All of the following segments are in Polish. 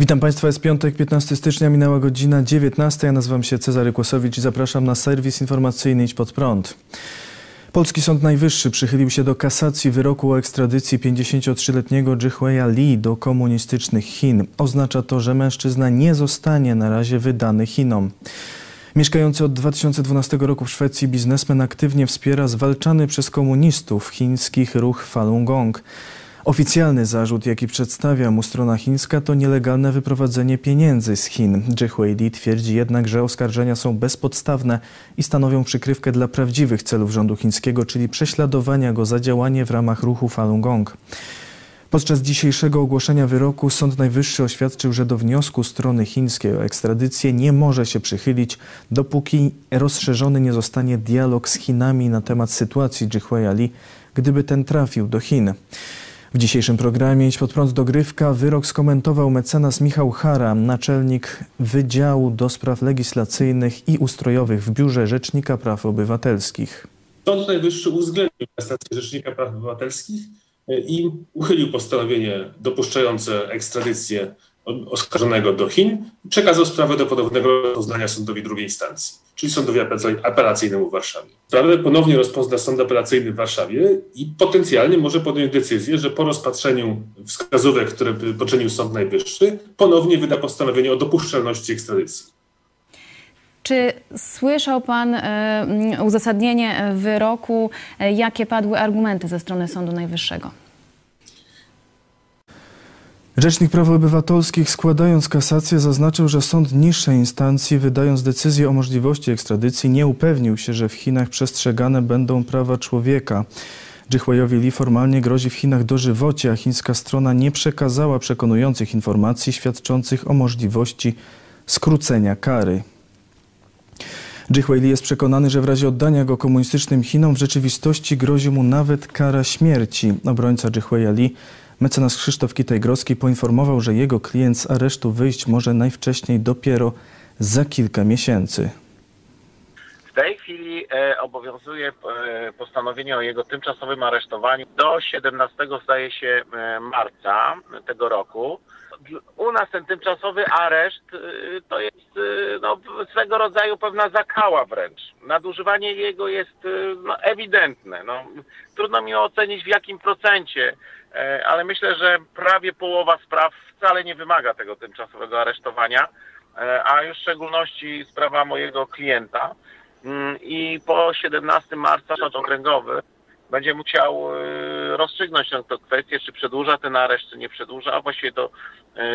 Witam Państwa, jest piątek, 15 stycznia, minęła godzina 19. Ja nazywam się Cezary Kłosowicz i zapraszam na serwis informacyjny Idź Pod Prąd. Polski Sąd Najwyższy przychylił się do kasacji wyroku o ekstradycji 53-letniego Jihueya Lee do komunistycznych Chin. Oznacza to, że mężczyzna nie zostanie na razie wydany Chinom. Mieszkający od 2012 roku w Szwecji biznesmen aktywnie wspiera zwalczany przez komunistów chińskich ruch Falun Gong. Oficjalny zarzut, jaki przedstawia mu strona chińska, to nielegalne wyprowadzenie pieniędzy z Chin. Jihui Li twierdzi jednak, że oskarżenia są bezpodstawne i stanowią przykrywkę dla prawdziwych celów rządu chińskiego, czyli prześladowania go za działanie w ramach ruchu Falun Gong. Podczas dzisiejszego ogłoszenia wyroku Sąd Najwyższy oświadczył, że do wniosku strony chińskiej o ekstradycję nie może się przychylić, dopóki rozszerzony nie zostanie dialog z Chinami na temat sytuacji Jihueya Li, gdyby ten trafił do Chin. W dzisiejszym programie Idź pod prąd dogrywka wyrok skomentował mecenas Michał Hara, naczelnik Wydziału do Spraw Legislacyjnych i Ustrojowych w Biurze Rzecznika Praw Obywatelskich. Sąd Najwyższy uwzględnił prestację Rzecznika Praw Obywatelskich e, i uchylił postanowienie dopuszczające ekstradycję oskarżonego do Chin przekazał sprawę do ponownego rozpoznania sądowi drugiej instancji, czyli sądowi apelacyjnemu w Warszawie. Sprawę ponownie rozpozna sąd apelacyjny w Warszawie i potencjalnie może podjąć decyzję, że po rozpatrzeniu wskazówek, które poczynił Sąd Najwyższy, ponownie wyda postanowienie o dopuszczalności ekstradycji. Czy słyszał Pan y, uzasadnienie wyroku, y, jakie padły argumenty ze strony Sądu Najwyższego? Rzecznik Praw Obywatelskich składając kasację zaznaczył, że sąd niższej instancji wydając decyzję o możliwości ekstradycji nie upewnił się, że w Chinach przestrzegane będą prawa człowieka. Jihuayowi Li formalnie grozi w Chinach dożywocie, a chińska strona nie przekazała przekonujących informacji świadczących o możliwości skrócenia kary. Jihuai Li jest przekonany, że w razie oddania go komunistycznym Chinom w rzeczywistości grozi mu nawet kara śmierci. Obrońca Jihuaia Li Mecenas Krzysztof Kitaj-Groski poinformował, że jego klient z aresztu wyjść może najwcześniej dopiero za kilka miesięcy. W tej chwili e, obowiązuje e, postanowienie o jego tymczasowym aresztowaniu do 17 zdaje się e, marca tego roku. U nas ten tymczasowy areszt e, to jest e, no, swego rodzaju pewna zakała wręcz. Nadużywanie jego jest e, no, ewidentne. No, trudno mi ocenić w jakim procencie E, ale myślę, że prawie połowa spraw wcale nie wymaga tego tymczasowego aresztowania, e, a już w szczególności sprawa mojego klienta. Mm, I po 17 marca sąd okręgowy będzie musiał rozstrzygnąć tę kwestię, czy przedłuża ten areszt, czy nie przedłuża. A właściwie to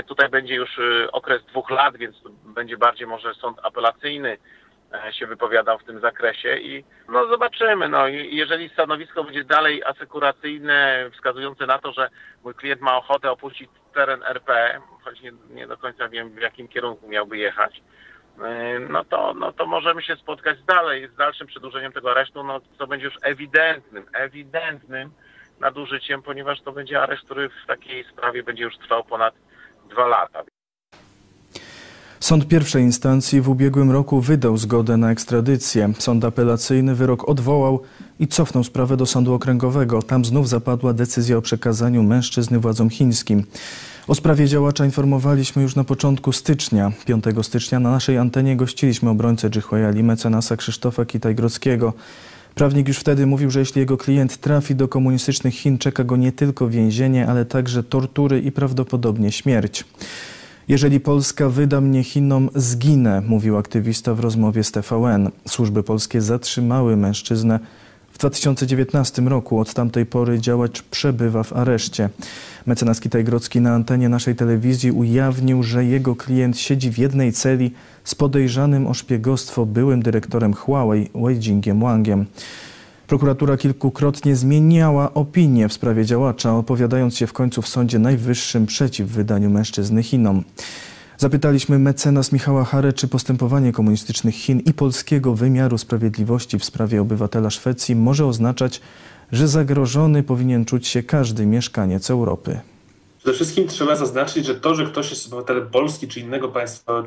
tutaj będzie już okres dwóch lat, więc będzie bardziej może sąd apelacyjny E, się wypowiadał w tym zakresie i no zobaczymy. No, jeżeli stanowisko będzie dalej asekuracyjne, wskazujące na to, że mój klient ma ochotę opuścić teren RP, choć nie, nie do końca wiem w jakim kierunku miałby jechać, e, no to, no to możemy się spotkać dalej z dalszym przedłużeniem tego aresztu, no co będzie już ewidentnym, ewidentnym nadużyciem, ponieważ to będzie areszt, który w takiej sprawie będzie już trwał ponad dwa lata. Sąd pierwszej instancji w ubiegłym roku wydał zgodę na ekstradycję. Sąd apelacyjny wyrok odwołał i cofnął sprawę do sądu okręgowego. Tam znów zapadła decyzja o przekazaniu mężczyzny władzom chińskim. O sprawie działacza informowaliśmy już na początku stycznia. 5 stycznia na naszej antenie gościliśmy obrońcę Jihuaya Li, mecenasa Krzysztofa Kitaj-Grodzkiego. Prawnik już wtedy mówił, że jeśli jego klient trafi do komunistycznych Chin, czeka go nie tylko więzienie, ale także tortury i prawdopodobnie śmierć. Jeżeli Polska wyda mnie Chinom, zginę, mówił aktywista w rozmowie z TVN. Służby polskie zatrzymały mężczyznę w 2019 roku. Od tamtej pory działacz przebywa w areszcie. Mecenas Kitaj-Grodzki na antenie naszej telewizji ujawnił, że jego klient siedzi w jednej celi z podejrzanym o szpiegostwo byłym dyrektorem Huawei Wei Jingiem Wangiem. Prokuratura kilkukrotnie zmieniała opinię w sprawie działacza, opowiadając się w końcu w Sądzie Najwyższym przeciw wydaniu mężczyzny Chinom. Zapytaliśmy mecenas Michała Hare, czy postępowanie komunistycznych Chin i polskiego wymiaru sprawiedliwości w sprawie obywatela Szwecji może oznaczać, że zagrożony powinien czuć się każdy mieszkaniec Europy. Przede wszystkim trzeba zaznaczyć, że to, że ktoś jest obywatelem Polski czy innego państwa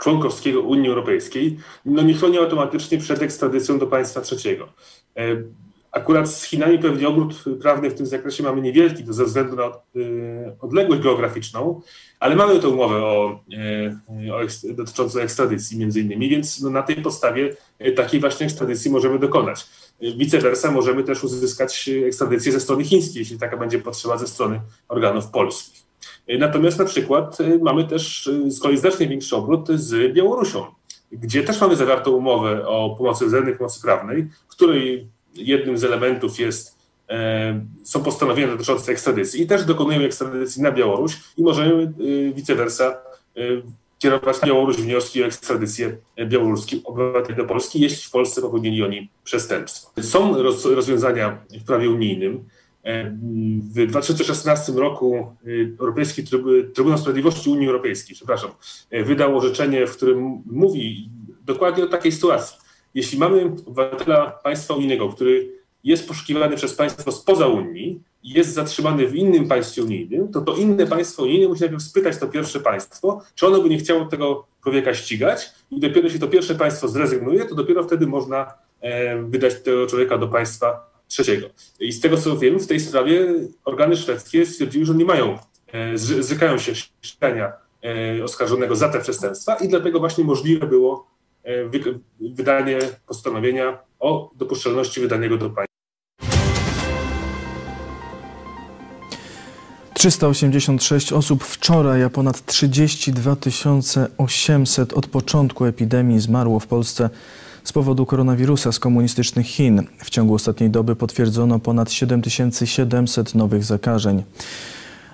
członkowskiego Unii Europejskiej, no nie chroni automatycznie przed ekstradycją do państwa trzeciego. Akurat z Chinami pewnie ogród prawny w tym zakresie mamy niewielki ze względu na odległość geograficzną, ale mamy tę umowę o, o dotyczącą ekstradycji między innymi, więc no, na tej podstawie takiej właśnie ekstradycji możemy dokonać. Vice versa możemy też uzyskać ekstradycję ze strony chińskiej, jeśli taka będzie potrzeba ze strony organów polskich. Natomiast na przykład mamy też z kolei znacznie większy obrót z Białorusią, gdzie też mamy zawartą umowę o pomocy wzajemnej pomocy prawnej, której jednym z elementów jest, e, są postanowienia dotyczące ekstradycji i też dokonujemy ekstradycji na Białoruś i możemy e, vice versa e, kierować na Białoruś wnioski o ekstradycję białoruskich obywateli do Polski, jeśli w Polsce popełnili oni przestępstwo. Są rozwiązania w prawie unijnym. W 2016 roku Europejski Trybunał Sprawiedliwości Unii Europejskiej, przepraszam, wydał orzeczenie, w którym mówi dokładnie o takiej sytuacji jeśli mamy obywatela państwa unijnego, który jest poszukiwany przez państwo spoza Unii jest zatrzymany w innym państwie unijnym, to to inne państwo unijne musi najpierw spytać to pierwsze państwo, czy ono by nie chciało tego człowieka ścigać i dopiero jeśli to pierwsze państwo zrezygnuje, to dopiero wtedy można e, wydać tego człowieka do państwa trzeciego. I z tego co wiem, w tej sprawie organy szwedzkie stwierdziły, że nie mają, e, zrzekają się ścigania e, oskarżonego za te przestępstwa i dlatego właśnie możliwe było wydanie postanowienia o dopuszczalności wydania go do państwa. 386 osób wczoraj, a ponad 32 800 od początku epidemii zmarło w Polsce z powodu koronawirusa z komunistycznych Chin. W ciągu ostatniej doby potwierdzono ponad 7700 nowych zakażeń.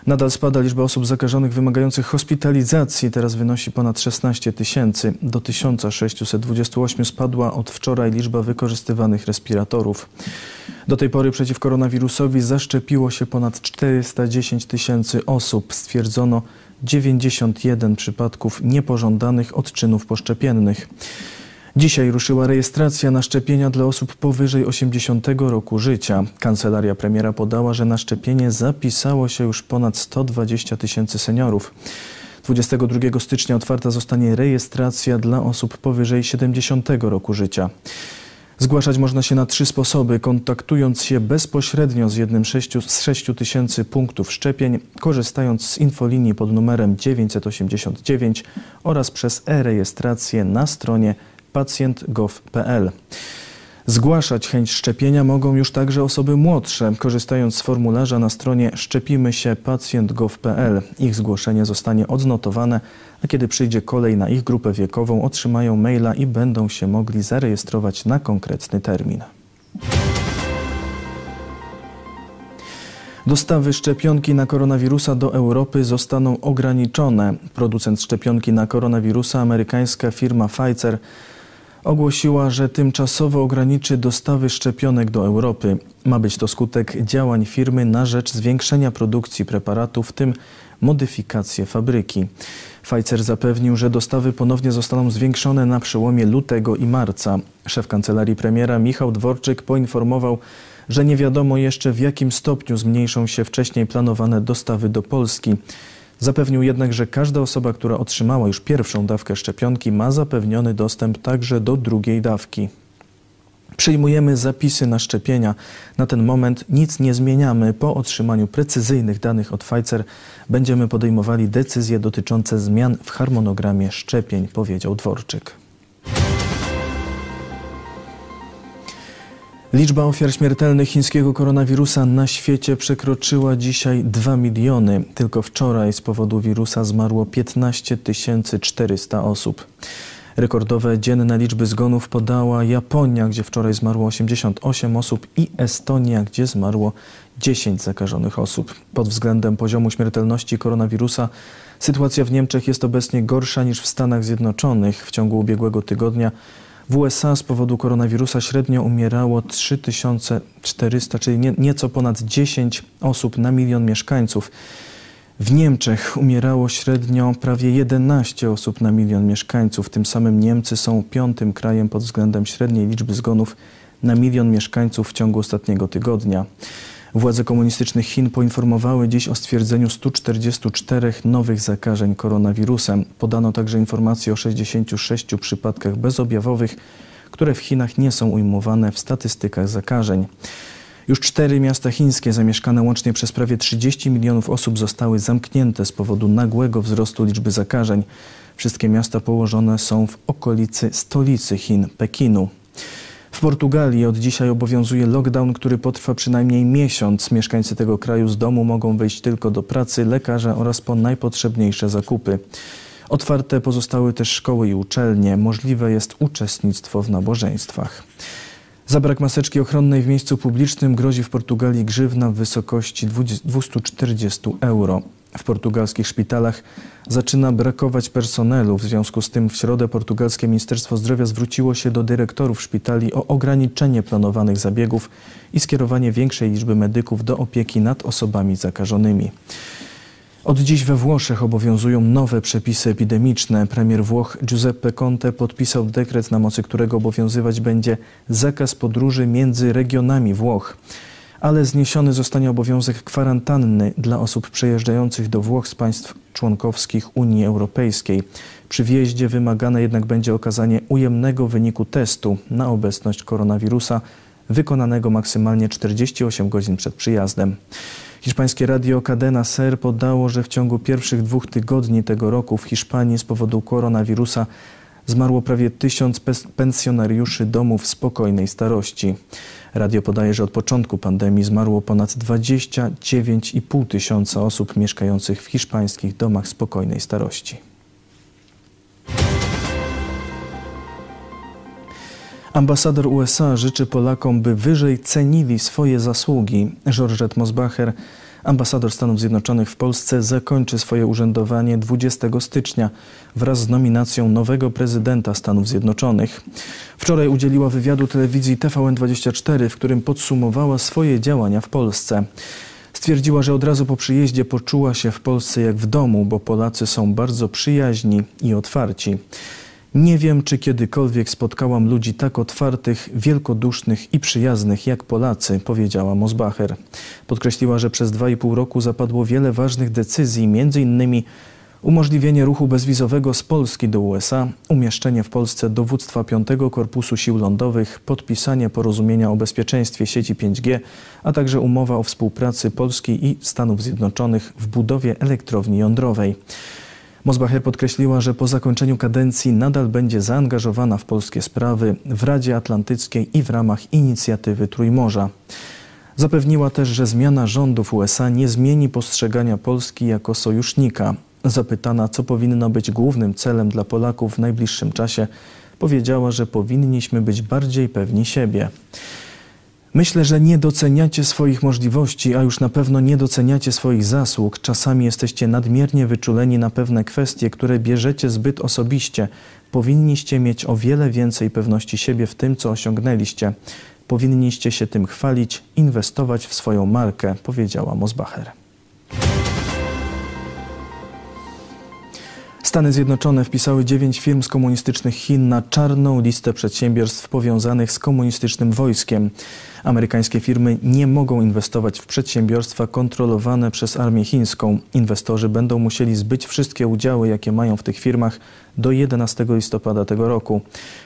Nadal spada liczba osób zakażonych wymagających hospitalizacji. Teraz wynosi ponad 16 tysięcy. Do 1628 spadła od wczoraj liczba wykorzystywanych respiratorów. Do tej pory przeciw koronawirusowi zaszczepiło się ponad 410 tysięcy osób. Stwierdzono 91 przypadków niepożądanych odczynów poszczepiennych. Dzisiaj ruszyła rejestracja na szczepienia dla osób powyżej 80 roku życia. Kancelaria premiera podała, że na szczepienie zapisało się już ponad 120 tysięcy seniorów. 22 stycznia otwarta zostanie rejestracja dla osób powyżej 70 roku życia. Zgłaszać można się na trzy sposoby, kontaktując się bezpośrednio z jednym z 6 tysięcy punktów szczepień, korzystając z infolinii pod numerem 989 oraz przez e-rejestrację na stronie pacjent.gov.pl. Zgłaszać chęć szczepienia mogą już także osoby młodsze, korzystając z formularza na stronie szczepimy się pacjent.gov.pl. Ich zgłoszenie zostanie odnotowane, a kiedy przyjdzie kolej na ich grupę wiekową, otrzymają maila i będą się mogli zarejestrować na konkretny termin. Dostawy szczepionki na koronawirusa do Europy zostaną ograniczone. Producent szczepionki na koronawirusa, amerykańska firma Pfizer, ogłosiła, że tymczasowo ograniczy dostawy szczepionek do Europy. Ma być to skutek działań firmy na rzecz zwiększenia produkcji preparatu, w tym modyfikację fabryki. Pfizer zapewnił, że dostawy ponownie zostaną zwiększone na przełomie lutego i marca. Szef kancelarii premiera Michał Dworczyk poinformował, że nie wiadomo jeszcze w jakim stopniu zmniejszą się wcześniej planowane dostawy do Polski. Zapewnił jednak, że każda osoba, która otrzymała już pierwszą dawkę szczepionki, ma zapewniony dostęp także do drugiej dawki. Przyjmujemy zapisy na szczepienia. Na ten moment nic nie zmieniamy. Po otrzymaniu precyzyjnych danych od Pfizer będziemy podejmowali decyzje dotyczące zmian w harmonogramie szczepień, powiedział Dworczyk. Liczba ofiar śmiertelnych chińskiego koronawirusa na świecie przekroczyła dzisiaj 2 miliony. Tylko wczoraj z powodu wirusa zmarło 15 400 osób. Rekordowe dzienne liczby zgonów podała Japonia, gdzie wczoraj zmarło 88 osób i Estonia, gdzie zmarło 10 zakażonych osób. Pod względem poziomu śmiertelności koronawirusa sytuacja w Niemczech jest obecnie gorsza niż w Stanach Zjednoczonych. W ciągu ubiegłego tygodnia w USA z powodu koronawirusa średnio umierało 3400, czyli nie, nieco ponad 10 osób na milion mieszkańców. W Niemczech umierało średnio prawie 11 osób na milion mieszkańców. Tym samym Niemcy są piątym krajem pod względem średniej liczby zgonów na milion mieszkańców w ciągu ostatniego tygodnia. Władze komunistycznych Chin poinformowały dziś o stwierdzeniu 144 nowych zakażeń koronawirusem. Podano także informacje o 66 przypadkach bezobjawowych, które w Chinach nie są ujmowane w statystykach zakażeń. Już cztery miasta chińskie, zamieszkane łącznie przez prawie 30 milionów osób, zostały zamknięte z powodu nagłego wzrostu liczby zakażeń. Wszystkie miasta położone są w okolicy stolicy Chin, Pekinu. Portugalii od dzisiaj obowiązuje lockdown, który potrwa przynajmniej miesiąc. Mieszkańcy tego kraju z domu mogą wejść tylko do pracy, lekarza oraz po najpotrzebniejsze zakupy. Otwarte pozostały też szkoły i uczelnie. Możliwe jest uczestnictwo w nabożeństwach. Za brak maseczki ochronnej w miejscu publicznym grozi w Portugalii grzywna w wysokości 240 euro. W portugalskich szpitalach zaczyna brakować personelu. W związku z tym w środę portugalskie Ministerstwo Zdrowia zwróciło się do dyrektorów szpitali o ograniczenie planowanych zabiegów i skierowanie większej liczby medyków do opieki nad osobami zakażonymi. Od dziś we Włoszech obowiązują nowe przepisy epidemiczne. Premier Włoch Giuseppe Conte podpisał dekret, na mocy którego obowiązywać będzie zakaz podróży między regionami Włoch. Ale zniesiony zostanie obowiązek kwarantanny dla osób przejeżdżających do Włoch z państw członkowskich Unii Europejskiej. Przy wjeździe wymagane jednak będzie okazanie ujemnego wyniku testu na obecność koronawirusa, wykonanego maksymalnie 48 godzin przed przyjazdem. Hiszpańskie radio Cadena Ser podało, że w ciągu pierwszych dwóch tygodni tego roku w Hiszpanii z powodu koronawirusa zmarło prawie tysiąc pensjonariuszy domów spokojnej starości. Radio podaje, że od początku pandemii zmarło ponad 29,5 tysiąca osób mieszkających w hiszpańskich domach spokojnej starości. Ambasador USA życzy Polakom, by wyżej cenili swoje zasługi. Georgette Mosbacher, ambasador Stanów Zjednoczonych w Polsce, zakończy swoje urzędowanie 20 stycznia wraz z nominacją nowego prezydenta Stanów Zjednoczonych. Wczoraj udzieliła wywiadu telewizji TVN24, w którym podsumowała swoje działania w Polsce. Stwierdziła, że od razu po przyjeździe poczuła się w Polsce jak w domu, bo Polacy są bardzo przyjaźni i otwarci. Nie wiem, czy kiedykolwiek spotkałam ludzi tak otwartych, wielkodusznych i przyjaznych jak Polacy, powiedziała Mosbacher. Podkreśliła, że przez dwa i pół roku zapadło wiele ważnych decyzji, m.in. umożliwienie ruchu bezwizowego z Polski do USA, umieszczenie w Polsce dowództwa 5 Korpusu Sił Lądowych, podpisanie porozumienia o bezpieczeństwie sieci 5G, a także umowa o współpracy Polski i Stanów Zjednoczonych w budowie elektrowni jądrowej. Mosbacher podkreśliła, że po zakończeniu kadencji nadal będzie zaangażowana w polskie sprawy w Radzie Atlantyckiej i w ramach inicjatywy Trójmorza. Zapewniła też, że zmiana rządów USA nie zmieni postrzegania Polski jako sojusznika. Zapytana, co powinno być głównym celem dla Polaków w najbliższym czasie, powiedziała, że powinniśmy być bardziej pewni siebie. Myślę, że nie doceniacie swoich możliwości, a już na pewno nie doceniacie swoich zasług. Czasami jesteście nadmiernie wyczuleni na pewne kwestie, które bierzecie zbyt osobiście. Powinniście mieć o wiele więcej pewności siebie w tym, co osiągnęliście. Powinniście się tym chwalić, inwestować w swoją markę, powiedziała Mosbacher. Stany Zjednoczone wpisały dziewięć firm z komunistycznych Chin na czarną listę przedsiębiorstw powiązanych z komunistycznym wojskiem. Amerykańskie firmy nie mogą inwestować w przedsiębiorstwa kontrolowane przez armię chińską. Inwestorzy będą musieli zbyć wszystkie udziały, jakie mają w tych firmach do 11 listopada tego roku.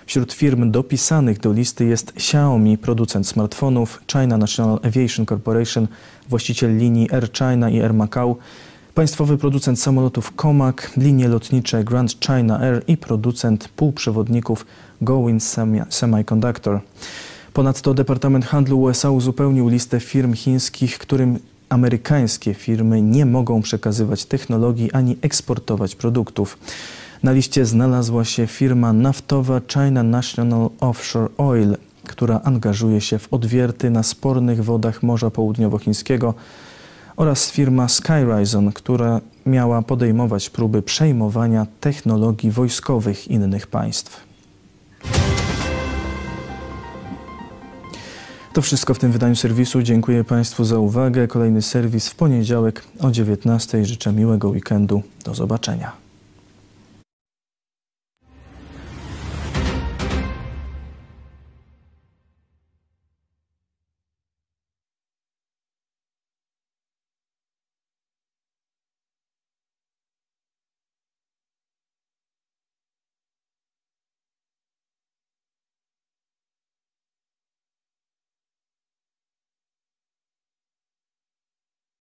Wśród firm dopisanych do listy jest Xiaomi, producent smartfonów, China National Aviation Corporation, właściciel linii Air China i Air Macau, Państwowy producent samolotów Comac, linie lotnicze Grand China Air i producent półprzewodników Gowin Semiconductor. Ponadto Departament Handlu USA uzupełnił listę firm chińskich, którym amerykańskie firmy nie mogą przekazywać technologii ani eksportować produktów. Na liście znalazła się firma naftowa China National Offshore Oil, która angażuje się w odwierty na spornych wodach Morza Południowochińskiego oraz firma Skyrizon, która miała podejmować próby przejmowania technologii wojskowych innych państw. To wszystko w tym wydaniu serwisu. Dziękuję Państwu za uwagę. Kolejny serwis w poniedziałek o 19:00. Życzę miłego weekendu. Do zobaczenia.